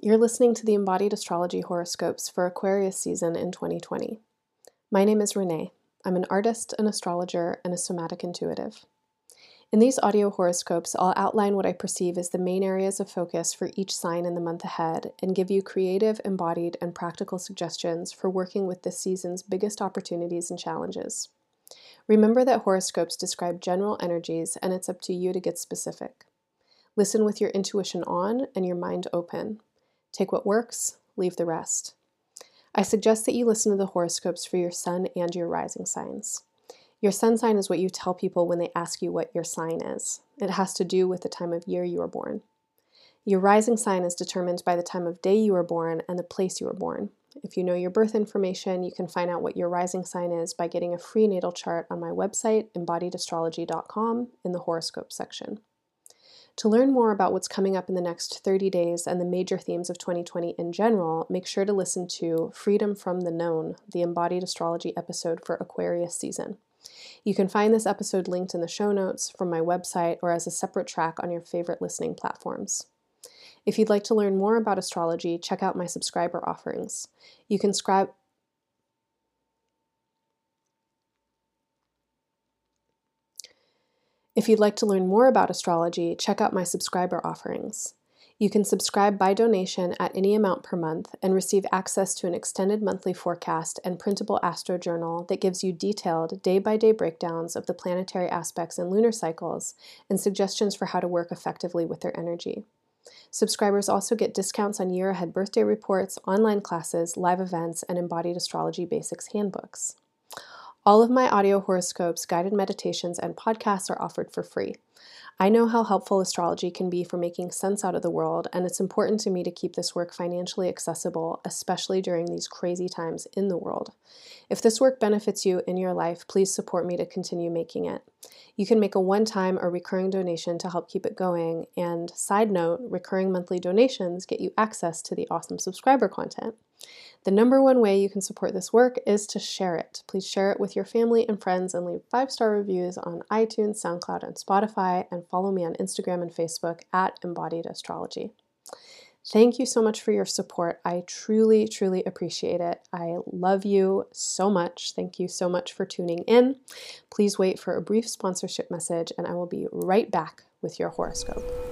You're listening to the Embodied Astrology horoscopes for Aquarius season in 2020. My name is Renee. I'm an artist, an astrologer, and a somatic intuitive. In these audio horoscopes, I'll outline what I perceive as the main areas of focus for each sign in the month ahead and give you creative, embodied, and practical suggestions for working with this season's biggest opportunities and challenges. Remember that horoscopes describe general energies, and it's up to you to get specific. Listen with your intuition on and your mind open. Take what works, leave the rest. I suggest that you listen to the horoscopes for your sun and your rising signs. Your sun sign is what you tell people when they ask you what your sign is. It has to do with the time of year you were born. Your rising sign is determined by the time of day you were born and the place you were born. If you know your birth information, you can find out what your rising sign is by getting a free natal chart on my website, embodiedastrology.com, in the horoscope section. To learn more about what's coming up in the next 30 days and the major themes of 2020 in general, make sure to listen to Freedom from the Known, the embodied astrology episode for Aquarius season. You can find this episode linked in the show notes from my website or as a separate track on your favorite listening platforms. If you'd like to learn more about astrology, check out my subscriber offerings. You can subscribe If you'd like to learn more about astrology, check out my subscriber offerings. You can subscribe by donation at any amount per month and receive access to an extended monthly forecast and printable astro journal that gives you detailed day by day breakdowns of the planetary aspects and lunar cycles and suggestions for how to work effectively with their energy. Subscribers also get discounts on year ahead birthday reports, online classes, live events, and embodied astrology basics handbooks. All of my audio horoscopes, guided meditations, and podcasts are offered for free. I know how helpful astrology can be for making sense out of the world, and it's important to me to keep this work financially accessible, especially during these crazy times in the world. If this work benefits you in your life, please support me to continue making it. You can make a one time or recurring donation to help keep it going, and side note, recurring monthly donations get you access to the awesome subscriber content. The number one way you can support this work is to share it. Please share it with your family and friends and leave five star reviews on iTunes, SoundCloud, and Spotify, and follow me on Instagram and Facebook at Embodied Astrology. Thank you so much for your support. I truly, truly appreciate it. I love you so much. Thank you so much for tuning in. Please wait for a brief sponsorship message, and I will be right back with your horoscope.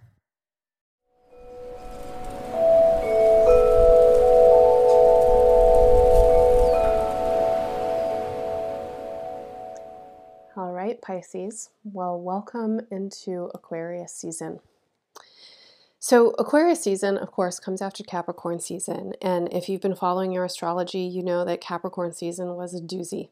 Pisces. Well, welcome into Aquarius season. So, Aquarius season, of course, comes after Capricorn season. And if you've been following your astrology, you know that Capricorn season was a doozy.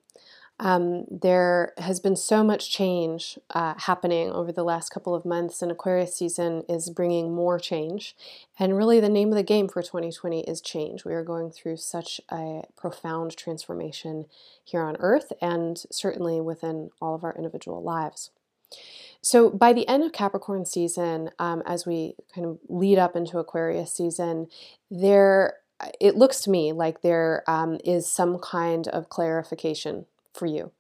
Um, there has been so much change uh, happening over the last couple of months, and Aquarius season is bringing more change. And really, the name of the game for 2020 is change. We are going through such a profound transformation here on Earth, and certainly within all of our individual lives. So, by the end of Capricorn season, um, as we kind of lead up into Aquarius season, there it looks to me like there um, is some kind of clarification for you.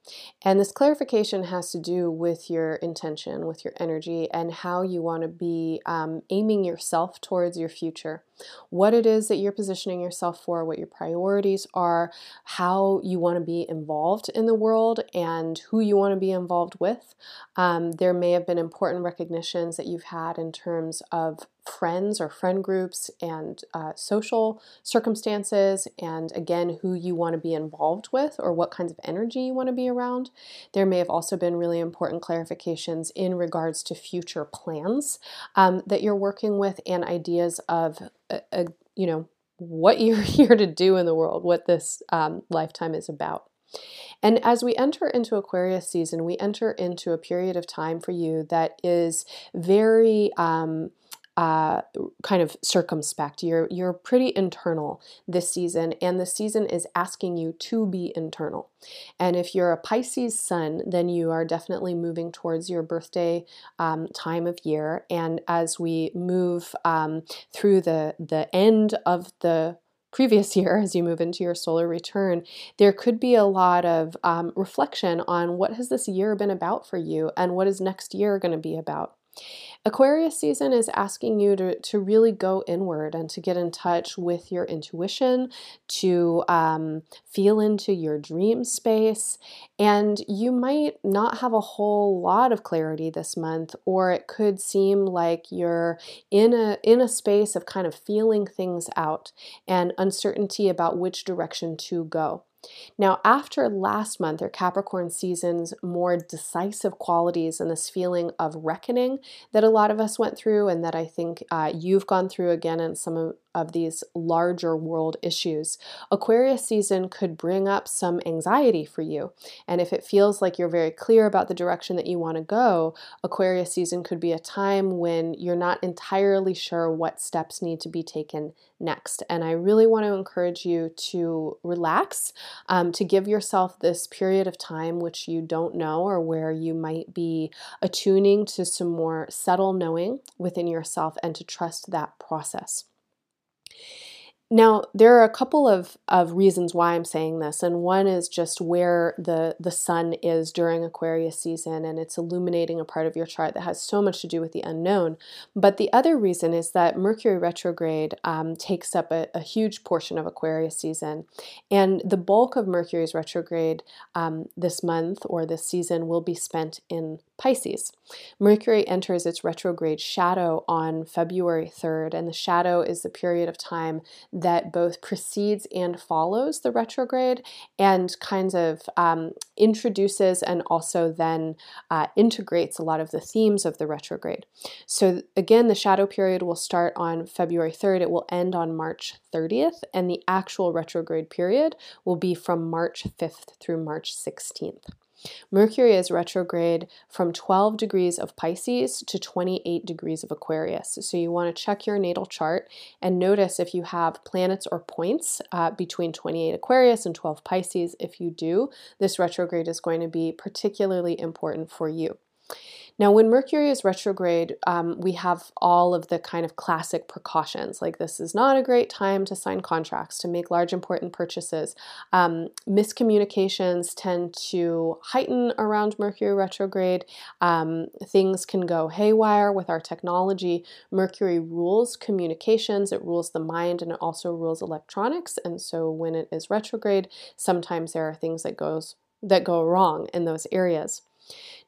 And this clarification has to do with your intention, with your energy, and how you want to be um, aiming yourself towards your future. What it is that you're positioning yourself for, what your priorities are, how you want to be involved in the world, and who you want to be involved with. Um, there may have been important recognitions that you've had in terms of friends or friend groups and uh, social circumstances, and again, who you want to be involved with or what kinds of energy you want to be around. There may have also been really important clarifications in regards to future plans um, that you're working with and ideas of, a, you know, what you're here to do in the world, what this um, lifetime is about. And as we enter into Aquarius season, we enter into a period of time for you that is very um, uh, kind of circumspect. You're you're pretty internal this season, and the season is asking you to be internal. And if you're a Pisces sun, then you are definitely moving towards your birthday um, time of year. And as we move um, through the the end of the previous year as you move into your solar return there could be a lot of um, reflection on what has this year been about for you and what is next year going to be about Aquarius season is asking you to, to really go inward and to get in touch with your intuition, to um, feel into your dream space. And you might not have a whole lot of clarity this month, or it could seem like you're in a, in a space of kind of feeling things out and uncertainty about which direction to go. Now, after last month, or Capricorn season's more decisive qualities and this feeling of reckoning that a lot of us went through, and that I think uh, you've gone through again in some of of these larger world issues. Aquarius season could bring up some anxiety for you. And if it feels like you're very clear about the direction that you want to go, Aquarius season could be a time when you're not entirely sure what steps need to be taken next. And I really want to encourage you to relax, um, to give yourself this period of time which you don't know or where you might be attuning to some more subtle knowing within yourself and to trust that process. Now, there are a couple of, of reasons why I'm saying this, and one is just where the, the sun is during Aquarius season, and it's illuminating a part of your chart that has so much to do with the unknown. But the other reason is that Mercury retrograde um, takes up a, a, huge portion of Aquarius season, and the bulk of Mercury's retrograde um, this month or this season will be spent in Pisces. Mercury enters its retrograde shadow on February 3rd, and the shadow is the period of time that both precedes and follows the retrograde and kinds of um, introduces and also then uh, integrates a lot of the themes of the retrograde. So, again, the shadow period will start on February 3rd, it will end on March 30th, and the actual retrograde period will be from March 5th through March 16th. Mercury is retrograde from 12 degrees of Pisces to 28 degrees of Aquarius. So you want to check your natal chart and notice if you have planets or points uh, between 28 Aquarius and 12 Pisces. If you do, this retrograde is going to be particularly important for you. Now, when Mercury is retrograde, um, we have all of the kind of classic precautions, like this is not a great time to sign contracts, to make large important purchases. Um, miscommunications tend to heighten around Mercury retrograde. Um, things can go haywire with our technology. Mercury rules communications, it rules the mind, and it also rules electronics. And so when it is retrograde, sometimes there are things that goes that go wrong in those areas.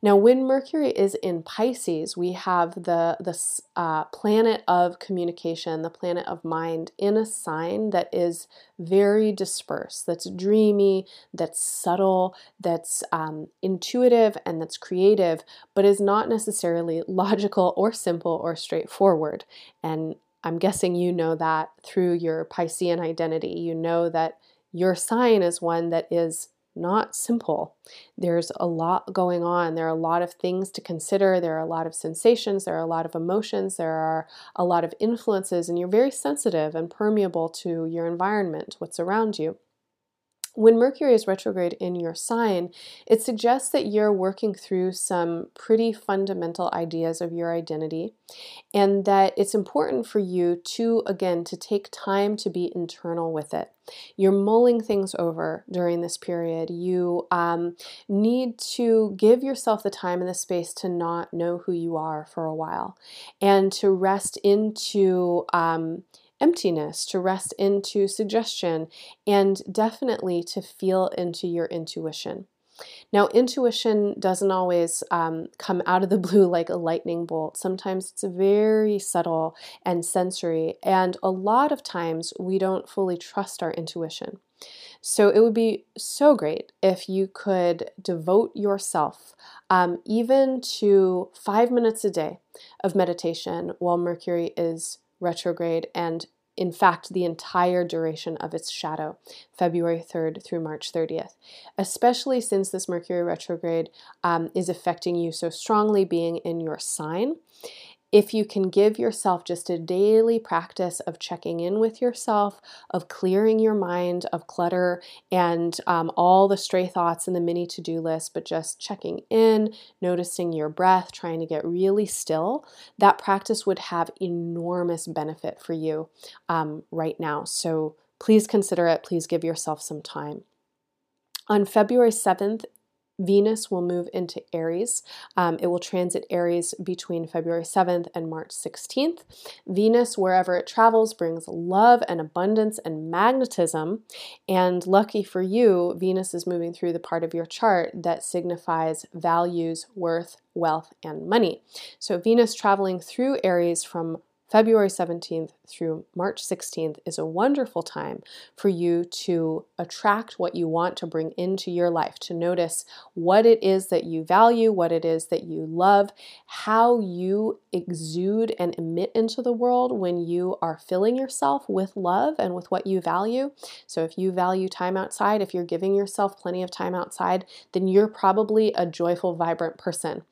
Now, when Mercury is in Pisces, we have the, the uh, planet of communication, the planet of mind, in a sign that is very dispersed, that's dreamy, that's subtle, that's um, intuitive, and that's creative, but is not necessarily logical or simple or straightforward. And I'm guessing you know that through your Piscean identity. You know that your sign is one that is not simple. There's a lot going on. There are a lot of things to consider. There are a lot of sensations. There are a lot of emotions. There are a lot of influences, and you're very sensitive and permeable to your environment, what's around you. When Mercury is retrograde in your sign, it suggests that you're working through some pretty fundamental ideas of your identity and that it's important for you to, again, to take time to be internal with it. You're mulling things over during this period. You um, need to give yourself the time and the space to not know who you are for a while and to rest into. Um, emptiness, to rest into suggestion, and definitely to feel into your intuition. Now, intuition doesn't always um, come out of the blue like a lightning bolt. Sometimes it's very subtle and sensory, and a lot of times we don't fully trust our intuition. So, it would be so great if you could devote yourself um, even to five minutes a day of meditation while Mercury is retrograde and in fact, the entire duration of its shadow, February 3rd through March 30th, especially since this Mercury retrograde um, is affecting you so strongly, being in your sign if you can give yourself just a daily practice of checking in with yourself, of clearing your mind of clutter and um, all the stray thoughts in the mini to do list, but just checking in, noticing your breath, trying to get really still, that practice would have enormous benefit for you um, right now. So please consider it. Please give yourself some time. On February 7th Venus will move into Aries. Um, it will transit Aries between February 7th and March 16th. Venus, wherever it travels, brings love and abundance and magnetism. And lucky for you, Venus is moving through the part of your chart that signifies values, worth, wealth, and money. So, Venus traveling through Aries from February 17th through March 16th is a wonderful time for you to attract what you want to bring into your life, to notice what it is that you value, what it is that you love, how you exude and emit into the world when you are filling yourself with love and with what you value. So, if you value time outside, if you're giving yourself plenty of time outside, then you're probably a joyful, vibrant person.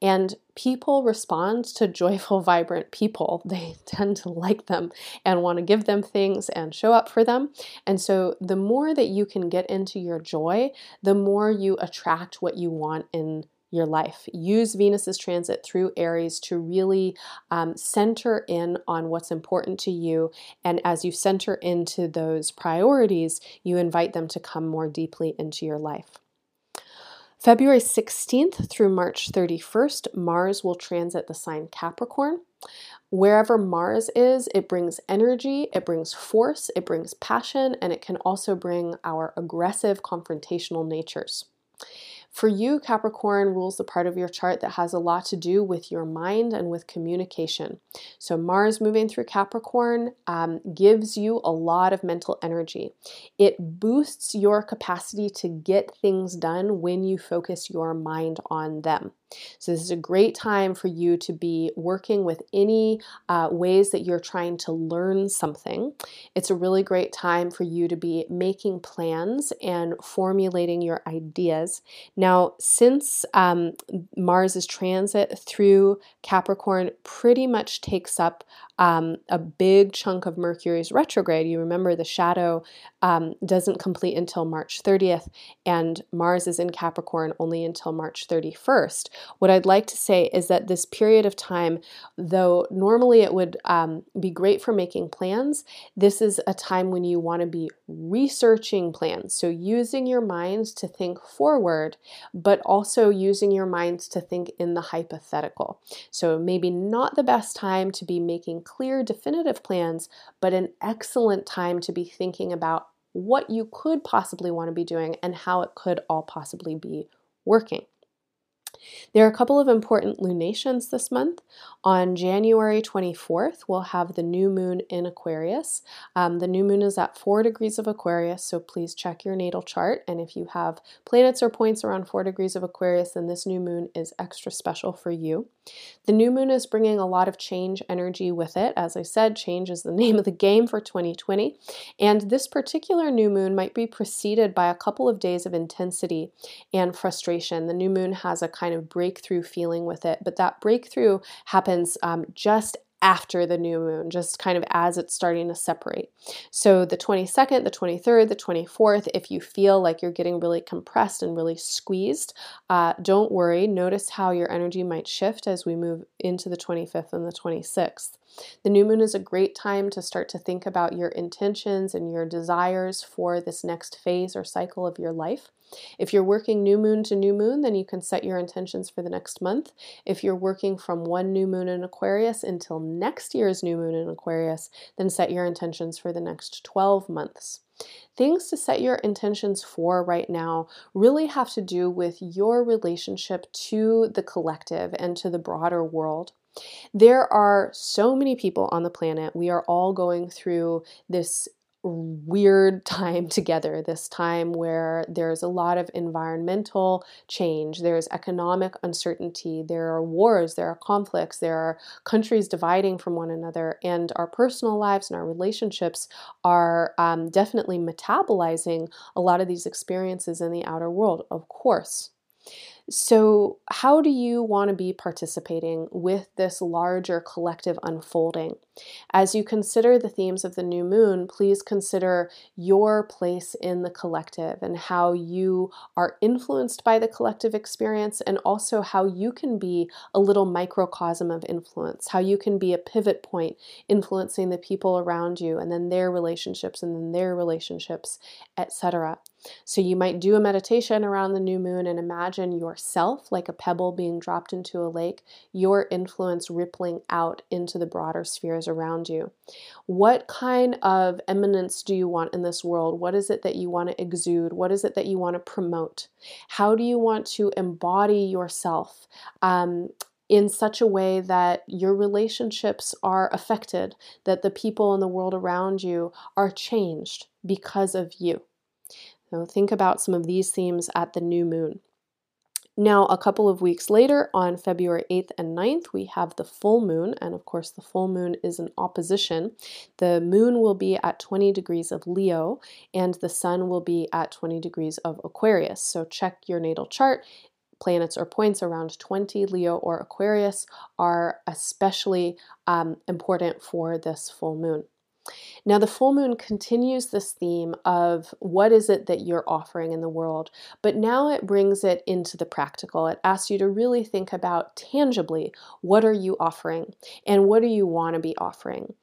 And people respond to joyful, vibrant people. They tend to like them and want to give them things and show up for them. And so, the more that you can get into your joy, the more you attract what you want in your life. Use Venus's transit through Aries to really um, center in on what's important to you. And as you center into those priorities, you invite them to come more deeply into your life. February 16th through March 31st, Mars will transit the sign Capricorn. Wherever Mars is, it brings energy, it brings force, it brings passion, and it can also bring our aggressive confrontational natures. For you, Capricorn rules the part of your chart that has a lot to do with your mind and with communication. So, Mars moving through Capricorn um, gives you a lot of mental energy. It boosts your capacity to get things done when you focus your mind on them. So, this is a great time for you to be working with any uh, ways that you're trying to learn something. It's a really great time for you to be making plans and formulating your ideas. Now, since um, Mars's transit through Capricorn pretty much takes up um, a big chunk of Mercury's retrograde. You remember the shadow um, doesn't complete until March 30th, and Mars is in Capricorn only until March 31st. What I'd like to say is that this period of time, though normally it would um, be great for making plans, this is a time when you want to be researching plans. So, using your minds to think forward, but also using your minds to think in the hypothetical. So, maybe not the best time to be making clear, definitive plans, but an excellent time to be thinking about what you could possibly want to be doing and how it could all possibly be working. There are a couple of important lunations this month. On January 24th, we'll have the new moon in Aquarius. Um, the new moon is at 4 degrees of Aquarius, so please check your natal chart. And if you have planets or points around 4 degrees of Aquarius, then this new moon is extra special for you. The new moon is bringing a lot of change energy with it. As I said, change is the name of the game for 2020. And this particular new moon might be preceded by a couple of days of intensity and frustration. The new moon has a kind of breakthrough feeling with it, but that breakthrough happens um, just after the new moon, just kind of as it's starting to separate. So, the 22nd, the 23rd, the 24th, if you feel like you're getting really compressed and really squeezed, uh, don't worry. Notice how your energy might shift as we move into the 25th and the 26th. The new moon is a great time to start to think about your intentions and your desires for this next phase or cycle of your life. If you're working new moon to new moon, then you can set your intentions for the next month. If you're working from one new moon in Aquarius until next year's new moon in Aquarius, then set your intentions for the next 12 months. Things to set your intentions for right now really have to do with your relationship to the collective and to the broader world. There are so many people on the planet. We are all going through this weird time together, this time where there's a lot of environmental change, there's economic uncertainty, there are wars, there are conflicts, there are countries dividing from one another, and our personal lives and our relationships are um, definitely metabolizing a lot of these experiences in the outer world, of course. So, how do you want to be participating with this larger collective unfolding? As you consider the themes of the new moon, please consider your place in the collective and how you are influenced by the collective experience, and also how you can be a little microcosm of influence, how you can be a pivot point influencing the people around you, and then their relationships, and then their relationships, etc. So you might do a meditation around the new moon and imagine yourself like a pebble being dropped into a lake, your influence rippling out into the broader spheres around you. What kind of eminence do you want in this world? What is it that you want to exude? What is it that you want to promote? How do you want to embody yourself? Um, in such a way that your relationships are affected, that the people in the world around you are changed because of you. Now, think about some of these themes at the new moon. Now, a couple of weeks later, on February 8th and 9th, we have the full moon, and of course, the full moon is an opposition. The moon will be at 20 degrees of Leo, and the sun will be at 20 degrees of Aquarius. So, check your natal chart. Planets or points around 20, Leo or Aquarius, are especially um, important for this full moon. Now, the full moon continues this theme of what is it that you're offering in the world, but now it brings it into the practical. It asks you to really think about tangibly what are you offering and what do you want to be offering?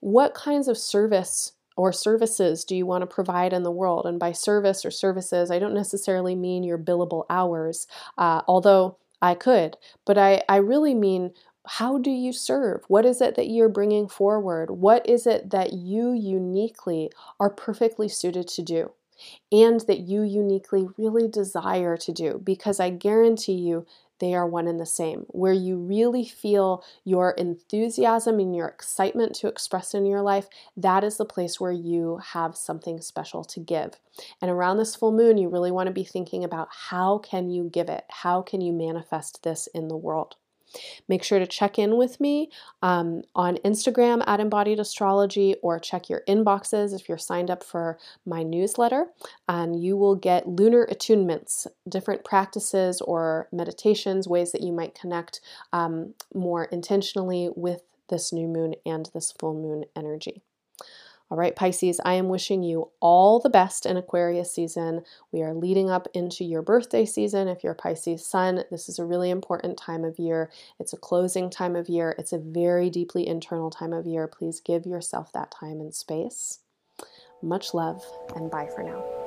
What kinds of service or services do you want to provide in the world? And by service or services, I don't necessarily mean your billable hours, uh, although I could, but I, I really mean how do you serve? What is it that you're bringing forward? What is it that you uniquely are perfectly suited to do? And that you uniquely really desire to do, because I guarantee you they are one and the same. Where you really feel your enthusiasm and your excitement to express in your life, that is the place where you have something special to give. And around this full moon, you really want to be thinking about how can you give it? How can you manifest this in the world? Make sure to check in with me um, on Instagram at Embodied Astrology or check your inboxes if you're signed up for my newsletter. And you will get lunar attunements, different practices or meditations, ways that you might connect um, more intentionally with this new moon and this full moon energy. All right, Pisces, I am wishing you all the best in Aquarius season. We are leading up into your birthday season. If you're a Pisces sun, this is a really important time of year. It's a closing time of year, it's a very deeply internal time of year. Please give yourself that time and space. Much love, and bye for now.